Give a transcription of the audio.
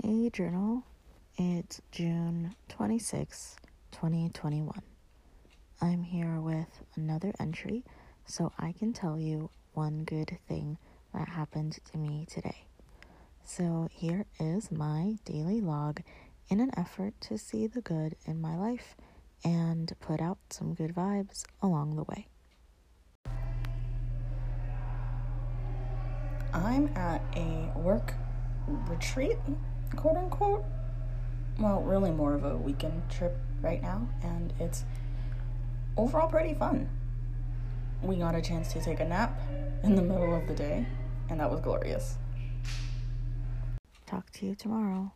Hey, journal. It's June 26, 2021. I'm here with another entry so I can tell you one good thing that happened to me today. So, here is my daily log in an effort to see the good in my life and put out some good vibes along the way. I'm at a work retreat, quote unquote. Well, really more of a weekend trip right now, and it's overall pretty fun. We got a chance to take a nap in the middle of the day, and that was glorious. Talk to you tomorrow.